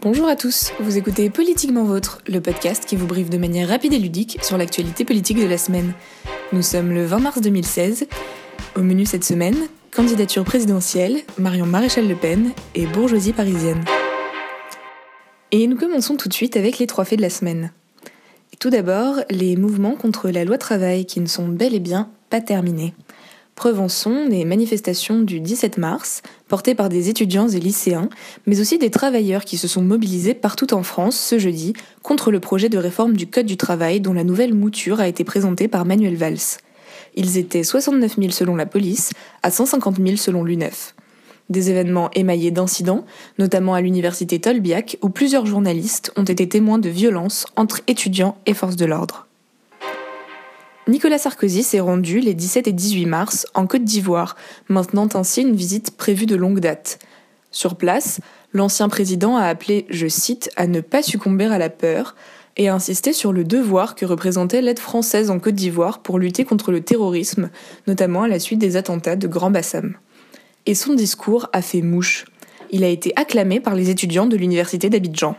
Bonjour à tous, vous écoutez Politiquement Vôtre, le podcast qui vous briefe de manière rapide et ludique sur l'actualité politique de la semaine. Nous sommes le 20 mars 2016. Au menu cette semaine, candidature présidentielle, Marion Maréchal Le Pen et bourgeoisie parisienne. Et nous commençons tout de suite avec les trois faits de la semaine. Tout d'abord, les mouvements contre la loi travail qui ne sont bel et bien pas terminés. Preuve en sont les manifestations du 17 mars, portées par des étudiants et lycéens, mais aussi des travailleurs qui se sont mobilisés partout en France ce jeudi contre le projet de réforme du Code du travail dont la nouvelle mouture a été présentée par Manuel Valls. Ils étaient 69 000 selon la police, à 150 000 selon l'UNEF. Des événements émaillés d'incidents, notamment à l'université Tolbiac, où plusieurs journalistes ont été témoins de violences entre étudiants et forces de l'ordre. Nicolas Sarkozy s'est rendu les 17 et 18 mars en Côte d'Ivoire, maintenant ainsi une visite prévue de longue date. Sur place, l'ancien président a appelé, je cite, à ne pas succomber à la peur et a insisté sur le devoir que représentait l'aide française en Côte d'Ivoire pour lutter contre le terrorisme, notamment à la suite des attentats de Grand Bassam. Et son discours a fait mouche. Il a été acclamé par les étudiants de l'université d'Abidjan.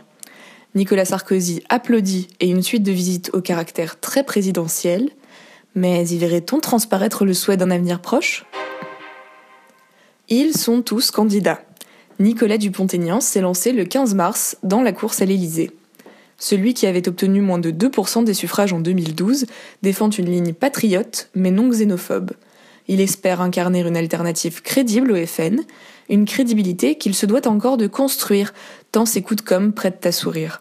Nicolas Sarkozy applaudit et une suite de visites au caractère très présidentiel, mais y verrait-on transparaître le souhait d'un avenir proche? Ils sont tous candidats. Nicolas Dupont-Aignan s'est lancé le 15 mars dans la course à l'Élysée. Celui qui avait obtenu moins de 2% des suffrages en 2012 défend une ligne patriote mais non xénophobe. Il espère incarner une alternative crédible au FN, une crédibilité qu'il se doit encore de construire, tant ses coups de com' prêtent à sourire.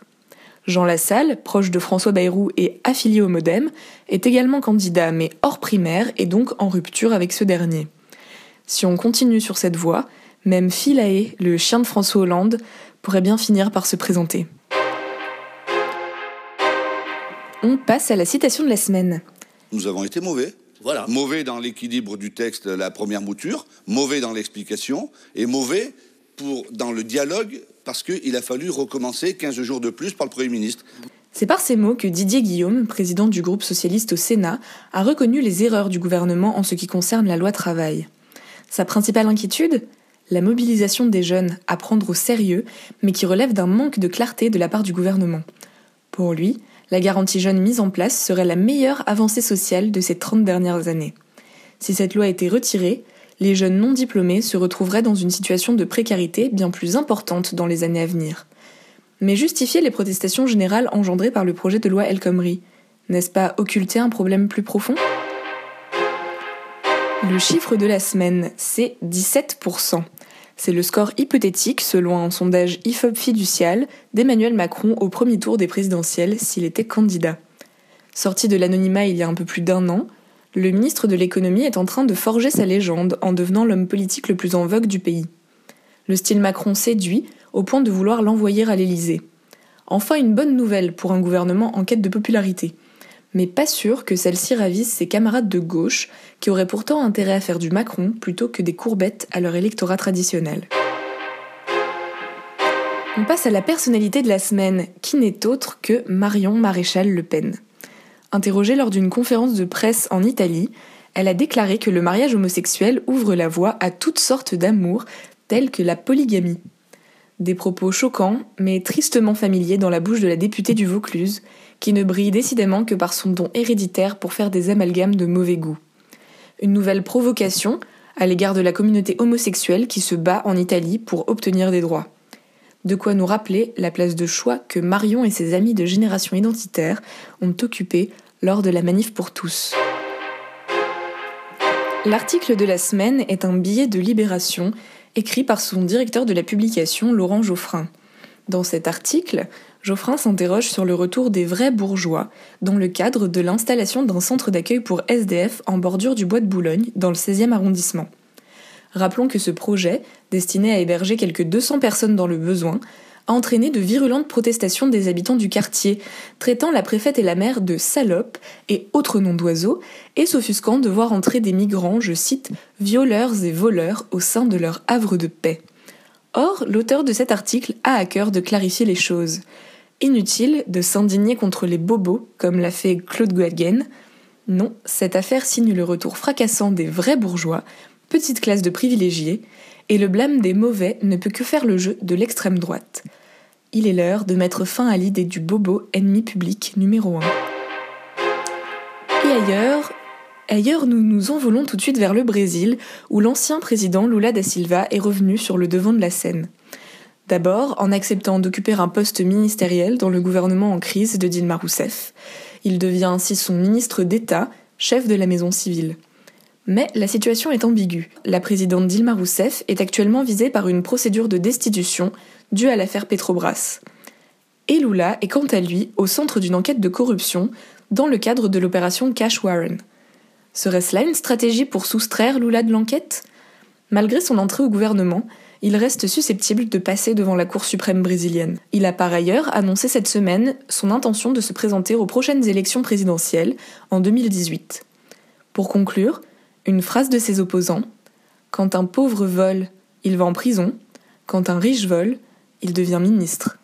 Jean Lassalle, proche de François Bayrou et affilié au Modem, est également candidat mais hors primaire et donc en rupture avec ce dernier. Si on continue sur cette voie, même Philae, le chien de François Hollande, pourrait bien finir par se présenter. On passe à la citation de la semaine. Nous avons été mauvais. Voilà. Mauvais dans l'équilibre du texte, la première mouture, mauvais dans l'explication, et mauvais pour, dans le dialogue parce qu'il a fallu recommencer 15 jours de plus par le Premier ministre. C'est par ces mots que Didier Guillaume, président du groupe socialiste au Sénat, a reconnu les erreurs du gouvernement en ce qui concerne la loi travail. Sa principale inquiétude? La mobilisation des jeunes à prendre au sérieux, mais qui relève d'un manque de clarté de la part du gouvernement. Pour lui, la garantie jeune mise en place serait la meilleure avancée sociale de ces 30 dernières années. Si cette loi était retirée, les jeunes non diplômés se retrouveraient dans une situation de précarité bien plus importante dans les années à venir. Mais justifier les protestations générales engendrées par le projet de loi El Khomri, n'est-ce pas occulter un problème plus profond? Le chiffre de la semaine, c'est 17%. C'est le score hypothétique, selon un sondage IFOP fiducial, d'Emmanuel Macron au premier tour des présidentielles s'il était candidat. Sorti de l'anonymat il y a un peu plus d'un an, le ministre de l'économie est en train de forger sa légende en devenant l'homme politique le plus en vogue du pays. Le style Macron séduit au point de vouloir l'envoyer à l'Élysée. Enfin une bonne nouvelle pour un gouvernement en quête de popularité. Mais pas sûr que celle-ci ravisse ses camarades de gauche, qui auraient pourtant intérêt à faire du Macron plutôt que des courbettes à leur électorat traditionnel. On passe à la personnalité de la semaine, qui n'est autre que Marion Maréchal Le Pen. Interrogée lors d'une conférence de presse en Italie, elle a déclaré que le mariage homosexuel ouvre la voie à toutes sortes d'amours, tels que la polygamie. Des propos choquants, mais tristement familiers dans la bouche de la députée du Vaucluse, qui ne brille décidément que par son don héréditaire pour faire des amalgames de mauvais goût. Une nouvelle provocation à l'égard de la communauté homosexuelle qui se bat en Italie pour obtenir des droits. De quoi nous rappeler la place de choix que Marion et ses amis de génération identitaire ont occupée lors de la manif pour tous. L'article de la semaine est un billet de libération écrit par son directeur de la publication, Laurent Geoffrin. Dans cet article, Geoffrin s'interroge sur le retour des vrais bourgeois dans le cadre de l'installation d'un centre d'accueil pour SDF en bordure du bois de Boulogne, dans le 16e arrondissement. Rappelons que ce projet, destiné à héberger quelques 200 personnes dans le besoin, a entraîné de virulentes protestations des habitants du quartier, traitant la préfète et la maire de salopes et autres noms d'oiseaux, et s'offusquant de voir entrer des migrants, je cite, violeurs et voleurs au sein de leur havre de paix. Or, l'auteur de cet article a à cœur de clarifier les choses. Inutile de s'indigner contre les bobos, comme l'a fait Claude Guadgen. Non, cette affaire signe le retour fracassant des vrais bourgeois, petite classe de privilégiés, et le blâme des mauvais ne peut que faire le jeu de l'extrême droite. Il est l'heure de mettre fin à l'idée du bobo ennemi public numéro 1. Et ailleurs, ailleurs nous nous envolons tout de suite vers le Brésil, où l'ancien président Lula da Silva est revenu sur le devant de la scène. D'abord, en acceptant d'occuper un poste ministériel dans le gouvernement en crise de Dilma Rousseff. Il devient ainsi son ministre d'État, chef de la maison civile. Mais la situation est ambiguë. La présidente Dilma Rousseff est actuellement visée par une procédure de destitution due à l'affaire Petrobras. Et Lula est quant à lui au centre d'une enquête de corruption dans le cadre de l'opération Cash Warren. Serait-ce là une stratégie pour soustraire Lula de l'enquête? Malgré son entrée au gouvernement, il reste susceptible de passer devant la Cour suprême brésilienne. Il a par ailleurs annoncé cette semaine son intention de se présenter aux prochaines élections présidentielles en 2018. Pour conclure, une phrase de ses opposants Quand un pauvre vole, il va en prison, quand un riche vole, il devient ministre.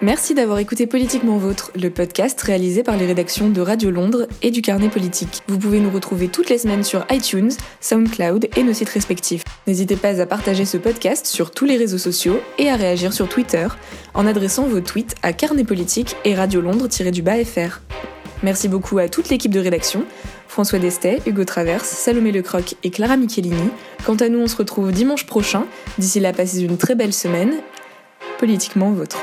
Merci d'avoir écouté Politiquement Vôtre, le podcast réalisé par les rédactions de Radio Londres et du Carnet Politique. Vous pouvez nous retrouver toutes les semaines sur iTunes, SoundCloud et nos sites respectifs. N'hésitez pas à partager ce podcast sur tous les réseaux sociaux et à réagir sur Twitter en adressant vos tweets à Carnet Politique et Radio Londres-FR. Merci beaucoup à toute l'équipe de rédaction, François Destet, Hugo Traverse, Salomé Lecroc et Clara Michelini. Quant à nous, on se retrouve dimanche prochain. D'ici là, passez une très belle semaine. Politiquement vôtre.